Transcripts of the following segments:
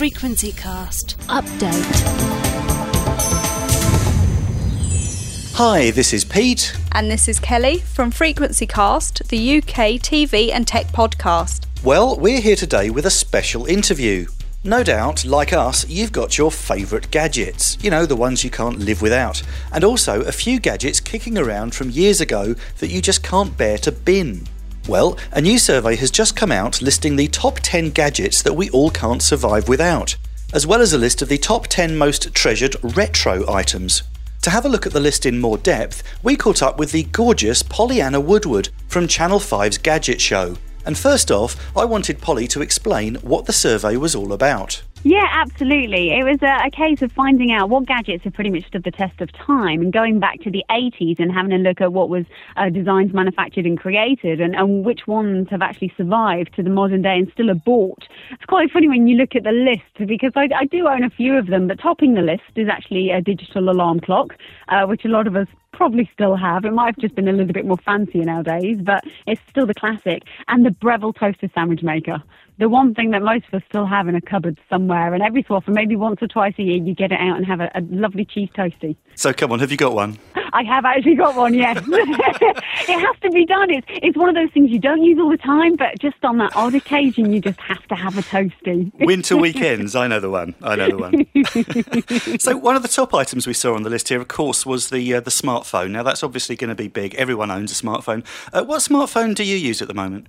Frequency Cast Update. Hi, this is Pete. And this is Kelly from Frequency Cast, the UK TV and tech podcast. Well, we're here today with a special interview. No doubt, like us, you've got your favourite gadgets. You know, the ones you can't live without. And also a few gadgets kicking around from years ago that you just can't bear to bin. Well, a new survey has just come out listing the top 10 gadgets that we all can't survive without, as well as a list of the top 10 most treasured retro items. To have a look at the list in more depth, we caught up with the gorgeous Pollyanna Woodward from Channel 5's Gadget Show. And first off, I wanted Polly to explain what the survey was all about. Yeah, absolutely. It was a, a, case of finding out what gadgets have pretty much stood the test of time and going back to the 80s and having a look at what was uh, designed, manufactured, and created and, and which ones have actually survived to the modern day and still are bought. It's quite funny when you look at the list because I, I do own a few of them, but topping the list is actually a digital alarm clock, uh, which a lot of us probably still have. It might have just been a little bit more fancy nowadays, but it's still the classic. And the Breville toaster sandwich maker the one thing that most of us still have in a cupboard somewhere, and every so often, maybe once or twice a year, you get it out and have a, a lovely cheese toasty. So come on, have you got one? I have actually got one, yes. it has to be done. It's, it's one of those things you don't use all the time, but just on that odd occasion, you just have to have a toasty. Winter weekends, I know the one. I know the one. so one of the top items we saw on the list here, of course, was the uh, the smartphone. Now that's obviously going to be big. Everyone owns a smartphone. Uh, what smartphone do you use at the moment?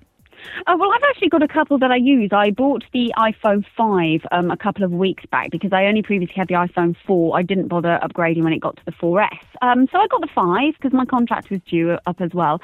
Oh, well, I've actually got a couple that I use. I bought the iPhone 5 um, a couple of weeks back because I only previously had the iPhone 4. I didn't bother upgrading when it got to the 4S. Um, so I got the 5 because my contract was due up as well.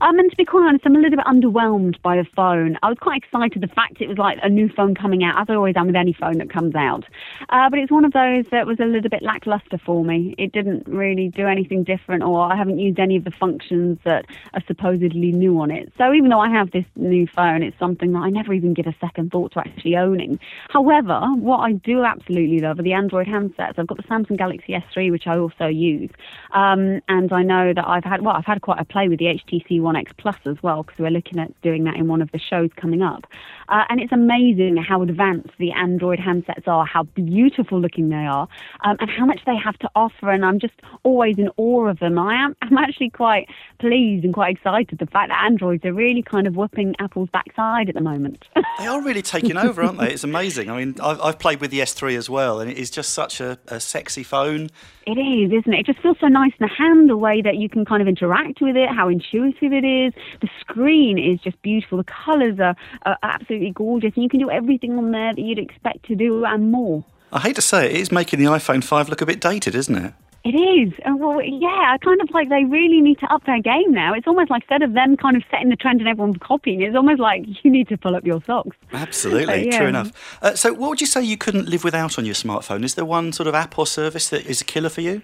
Um, and to be quite honest, I'm a little bit underwhelmed by the phone. I was quite excited the fact it was like a new phone coming out, as I always am with any phone that comes out. Uh, but it's one of those that was a little bit lackluster for me. It didn't really do anything different, or I haven't used any of the functions that are supposedly new on it. So even though I have this new phone. It's something that I never even give a second thought to actually owning. However, what I do absolutely love are the Android handsets. I've got the Samsung Galaxy S3, which I also use, um, and I know that I've had well, I've had quite a play with the HTC One X Plus as well because we're looking at doing that in one of the shows coming up. Uh, and it's amazing how advanced the Android handsets are, how beautiful looking they are, um, and how much they have to offer. And I'm just always in awe of them. I am I'm actually quite pleased and quite excited the fact that Androids are really kind of whooping Apple's backside at the moment. they are really taking over, aren't they? It's amazing. I mean, I've, I've played with the S3 as well, and it is just such a, a sexy phone. It is, isn't it? It just feels so nice in the hand, the way that you can kind of interact with it, how intuitive it is. The screen is just beautiful. The colours are, are absolutely gorgeous, and you can do everything on there that you'd expect to do and more. I hate to say it, it is making the iPhone 5 look a bit dated, isn't it? It is. well, yeah, I kind of like they really need to up their game now. It's almost like instead of them kind of setting the trend and everyone copying, it's almost like you need to pull up your socks. Absolutely, yeah. true enough. Uh, so, what would you say you couldn't live without on your smartphone? Is there one sort of app or service that is a killer for you?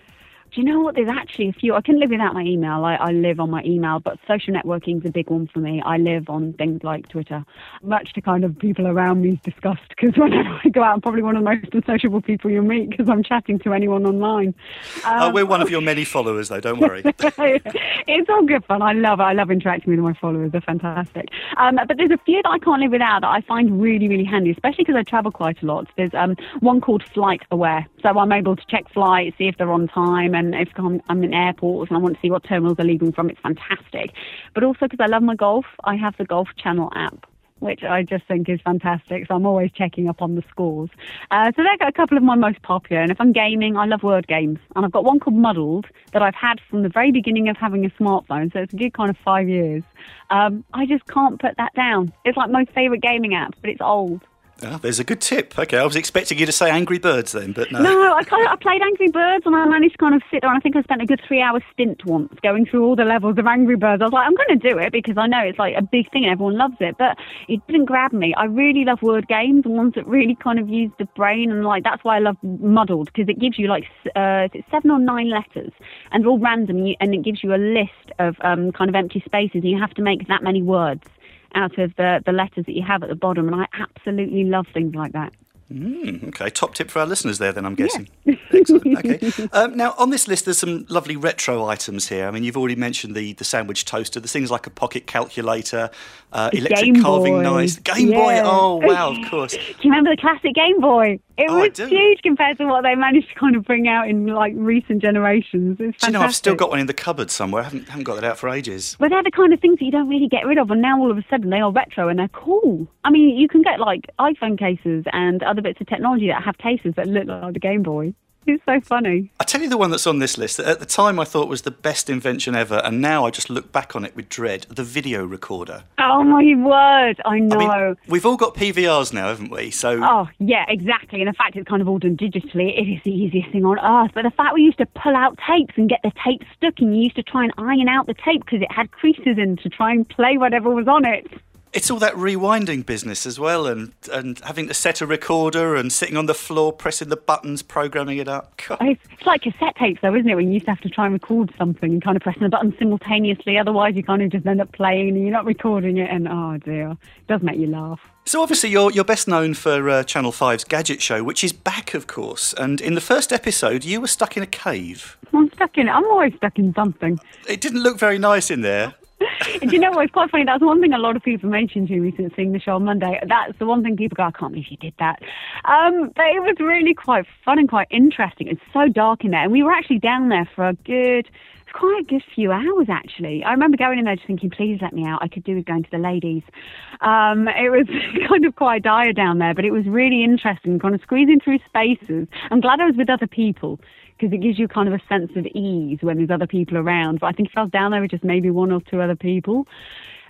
Do you know what? There's actually a few. I can live without my email. I, I live on my email, but social networking is a big one for me. I live on things like Twitter, much to kind of people around me's disgust because whenever I go out, I'm probably one of the most unsociable people you'll meet because I'm chatting to anyone online. Um, uh, we're one of your many followers, though. Don't worry. it's all good fun. I love it. I love interacting with my followers. They're fantastic. Um, but there's a few that I can't live without that I find really, really handy, especially because I travel quite a lot. There's um, one called Flight Aware, so I'm able to check flights, see if they're on time and if I'm, I'm in airports and I want to see what terminals they're leaving from, it's fantastic. But also because I love my golf, I have the Golf Channel app which I just think is fantastic. So I'm always checking up on the scores. Uh, so they're a couple of my most popular. And if I'm gaming, I love word games. And I've got one called Muddled that I've had from the very beginning of having a smartphone. So it's a good kind of five years. Um, I just can't put that down. It's like my favourite gaming app, but it's old. Oh, there's a good tip. Okay, I was expecting you to say Angry Birds then, but no. No, I, kind of, I played Angry Birds and I managed to kind of sit there. And I think I spent a good three hour stint once going through all the levels of Angry Birds. I was like, I'm going to do it because I know it's like a big thing and everyone loves it, but it didn't grab me. I really love word games and ones that really kind of use the brain. And like, that's why I love Muddled because it gives you like uh, seven or nine letters and they're all random and it gives you a list of um, kind of empty spaces and you have to make that many words out of the, the letters that you have at the bottom. And I absolutely love things like that. Mm, okay, top tip for our listeners there, then I'm guessing. Yeah. Excellent. Okay. Um, now, on this list, there's some lovely retro items here. I mean, you've already mentioned the, the sandwich toaster. There's things like a pocket calculator, uh, electric Game carving knife. Game Boy. Oh, wow, of course. Do you remember the classic Game Boy? It Oh, was huge compared to what they managed to kind of bring out in like recent generations. It's Do you know, I've still got one in the cupboard somewhere. I haven't, haven't got that out for ages. But they're the kind of things that you don't really get rid of, and now all of a sudden they are retro and they're cool. I mean, you can get like iPhone cases and other bits of technology that have cases that look like the Game Boy. It's so funny. I tell you the one that's on this list that at the time I thought was the best invention ever, and now I just look back on it with dread the video recorder. Oh my word! I know. I mean, we've all got PVRs now, haven't we? So Oh, yeah, exactly. And the fact it's kind of all done digitally, it is the easiest thing on earth. But the fact we used to pull out tapes and get the tape stuck, and you used to try and iron out the tape because it had creases in to try and play whatever was on it. It's all that rewinding business as well, and, and having to set a recorder and sitting on the floor pressing the buttons, programming it up. God. It's, like cassette tapes, though, isn't it? When you used to have to try and record something and kind of pressing the button simultaneously. Otherwise, you kind of just end up playing and you're not recording it. And oh dear, it does make you laugh. So obviously you're you're best known for uh, Channel 5's Gadget Show, which is back, of course. And in the first episode, you were stuck in a cave. I'm stuck in it. I'm always stuck in something. It didn't look very nice in there. Do you know what? It's quite funny. That's one thing a lot of people mentioned to me since seeing the show on Monday. That's the one thing people go, I can't believe you did that. Um, but it was really quite fun and quite interesting. It's so dark in there. And we were actually down there for a good, quite a good few hours, actually. I remember going in there just thinking, please let me out. I could do with going to the ladies. Um, it was kind of quite dire down there, but it was really interesting, kind of squeezing through spaces. I'm glad I was with other people because it gives you kind of a sense of ease when there's other people around. But I think if I was down there with just maybe one or two other people,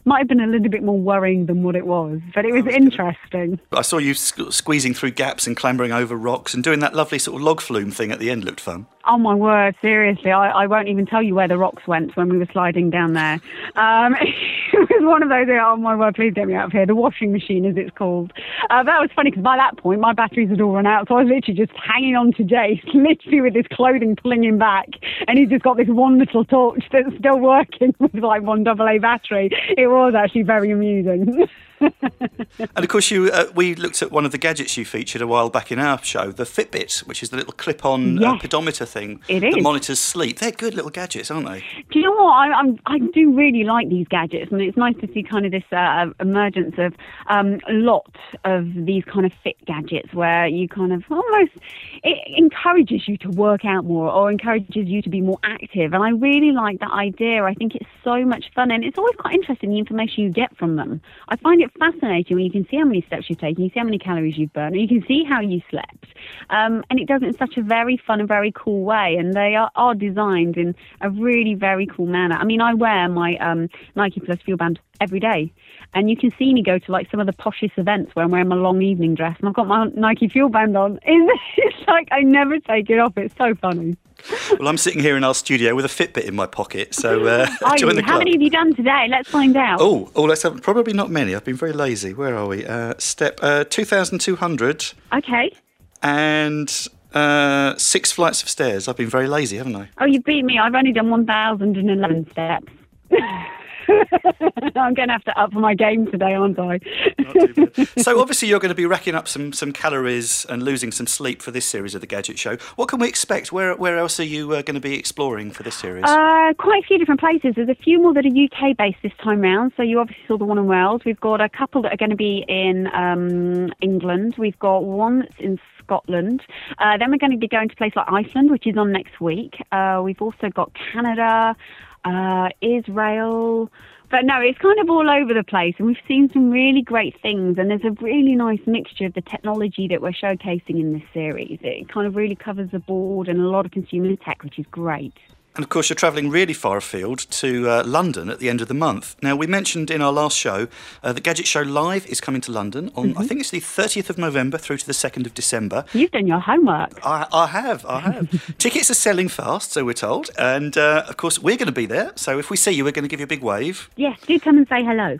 might have been a little bit more worrying than what it was. But it was interesting. I saw you sque- squeezing through gaps and clambering over rocks and doing that lovely sort of log flume thing at the end looked fun. Oh my word, seriously, I, I won't even tell you where the rocks went when we were sliding down there. Um, it was one of those, oh my word, please get me out of here. The washing machine, as it's called. Uh, that was funny because by that point my batteries had all run out, so I was literally just hanging on to Jace, literally with his clothing pulling him back, and he's just got this one little torch that's still working with like one double A battery. It was actually very amusing. And of course, you uh, we looked at one of the gadgets you featured a while back in our show, the Fitbit, which is the little clip-on uh, pedometer thing It that is. monitors sleep. They're good little gadgets, aren't they? Do you know what? I, I'm, I do really like these gadgets, and it's nice to see kind of this uh, emergence of um, a lot of these kind of fit gadgets where you kind of almost it encourages you to work out more or encourages you to be more active. And I really like that idea. I think it's so much fun, and it's always quite interesting the information you get from them. I find it fascinating when you can see how many steps you've taken, you see how many calories you've burned, and you can see how you slept. Um, and it does it in such a very fun and very cool way. And they are, are designed in a really very cool manner. I mean, I wear my um, Nike Plus Fuel Band every day. And you can see me go to like some of the poshest events where I'm wearing my long evening dress and I've got my Nike Fuel Band on. It's like I never take it off. It's so funny. Well, I'm sitting here in our studio with a Fitbit in my pocket, so uh, join the How many have you done today? Let's find out. Oh, oh, let's have probably not many. I've been very lazy. Where are we? Uh, step uh, two thousand two hundred Okay. and uh, six flights of stairs. I've been very lazy, haven't I? Oh, you beat me. I've only done 1,011 steps. I'm going to have to up my game today, aren't I? so obviously you're going to be racking up some, some calories and losing some sleep for this series of the Gadget Show. What can we expect? Where where else are you uh, going to be exploring for this series? Uh, quite a few different places. There's a few more that are UK based this time round. So you obviously saw the one in Wales. We've got a couple that are going to be in um, England. We've got one that's in Scotland. Uh, then we're going to be going to places like Iceland, which is on next week. Uh, we've also got Canada, uh, Israel. But no, it's kind of all over the place, and we've seen some really great things. And there's a really nice mixture of the technology that we're showcasing in this series. It kind of really covers the board and a lot of consumer tech, which is great. And of course, you're travelling really far afield to uh, London at the end of the month. Now, we mentioned in our last show uh, the Gadget Show Live is coming to London on, I think it's the 30th of November through to the 2nd of December. You've done your homework. I, I have, I have. Tickets are selling fast, so we're told. And uh, of course, we're going to be there. So if we see you, we're going to give you a big wave. Yes, do come and say hello.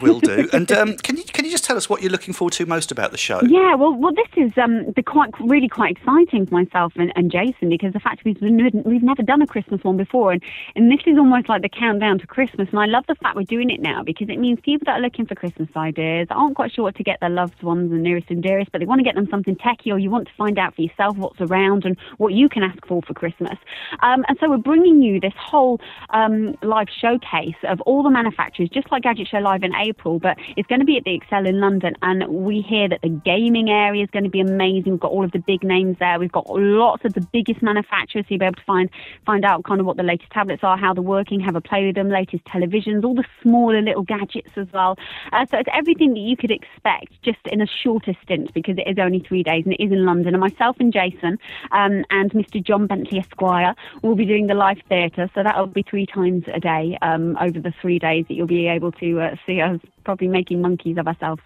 Will do. And um, can you can you just tell us what you're looking forward to most about the show? Yeah, well, well, this is um, the quite really quite exciting for myself and, and Jason because the fact we've we've never done a Christmas one before, and and this is almost like the countdown to Christmas. And I love the fact we're doing it now because it means people that are looking for Christmas ideas aren't quite sure what to get their loved ones and nearest and dearest, but they want to get them something techie, or you want to find out for yourself what's around and what you can ask for for Christmas. Um, and so we're bringing you this whole um, live showcase of all the manufacturers, just like Gadget Show Live in April, but it's going to be at the Excel in London. And we hear that the gaming area is going to be amazing. We've got all of the big names there. We've got lots of the biggest manufacturers, so you'll be able to find find out kind of what the latest tablets are, how they're working, have a play with them, latest televisions, all the smaller little gadgets as well. Uh, so it's everything that you could expect, just in a shorter stint because it is only three days and it is in London. And myself and Jason um, and Mr. Jon Bentley Esquire will be doing the live theatre, so that'll be three times a day um, over the three days that you'll be able to uh, see us probably making monkeys of ourselves,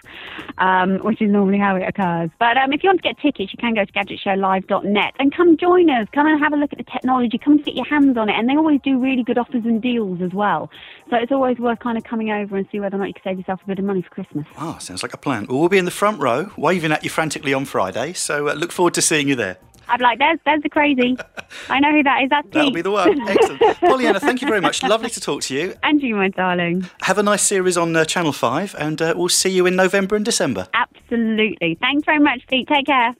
um, which is normally how it occurs. But um, if you want to get tickets, you can go to gadgetshowlive.net and come join us. Come and have a look at the technology. Come and get your hands on it. And they always do really good offers and deals as well. So it's always worth kind of coming over and see whether or not you can save yourself a bit of money for Christmas. Oh, sounds like a plan. Well, we'll be in the front row, waving at you frantically on Friday. So uh, look forward to seeing you there. I'd like, there's, there's the crazy. I know who that is. That's That'll Pete. be the one. Excellent. Pollyanna, thank you very much. Lovely to talk to you. And you, my darling. Have a nice series on uh, Channel 5, and uh, we'll see you in November and December. Absolutely. Thanks very much, Pete. Take care.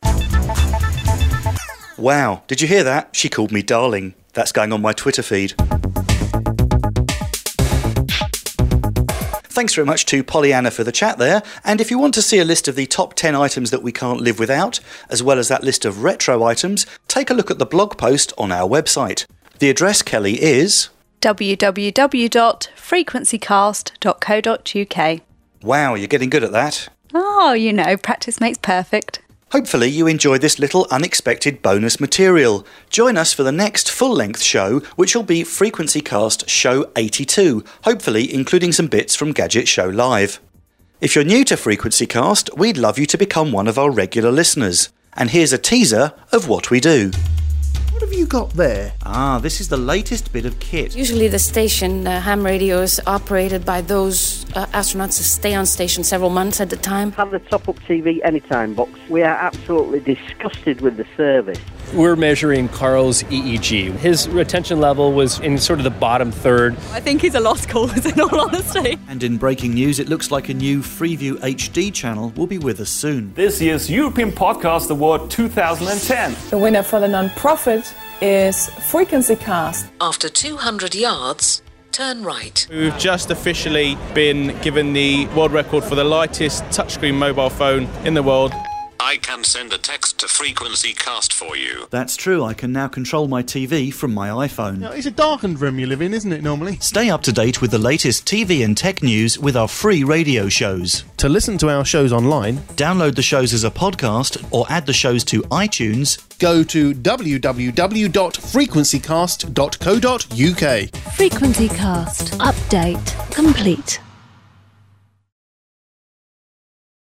Wow, did you hear that? She called me darling. That's going on my Twitter feed. Thanks very much to Pollyanna for the chat there. And if you want to see a list of the top 10 items that we can't live without, as well as that list of retro items, take a look at the blog post on our website. The address, Kelly, is. www.frequencycast.co.uk. Wow, you're getting good at that. Oh, you know, practice makes perfect. Hopefully, you enjoyed this little unexpected bonus material. Join us for the next full length show, which will be Frequency Cast Show 82, hopefully, including some bits from Gadget Show Live. If you're new to Frequency Cast, we'd love you to become one of our regular listeners. And here's a teaser of what we do. What have you got there? Ah, this is the latest bit of kit. Usually, the station, uh, ham radio, is operated by those uh, astronauts who stay on station several months at a time. Have the top up TV anytime box. We are absolutely disgusted with the service. We're measuring Carl's EEG. His retention level was in sort of the bottom third. I think he's a lost cause, in all honesty. And in breaking news, it looks like a new Freeview HD channel will be with us soon. This year's European Podcast Award 2010. The winner for the non-profit is Frequency Cast. After 200 yards, turn right. We've just officially been given the world record for the lightest touchscreen mobile phone in the world. I can send a text to Frequency Cast for you. That's true, I can now control my TV from my iPhone. Now, it's a darkened room you live in, isn't it, normally? Stay up to date with the latest TV and tech news with our free radio shows. To listen to our shows online, Download the shows as a podcast or add the shows to iTunes. go to www.frequencycast.co.uk. Frequency Cast. Update complete.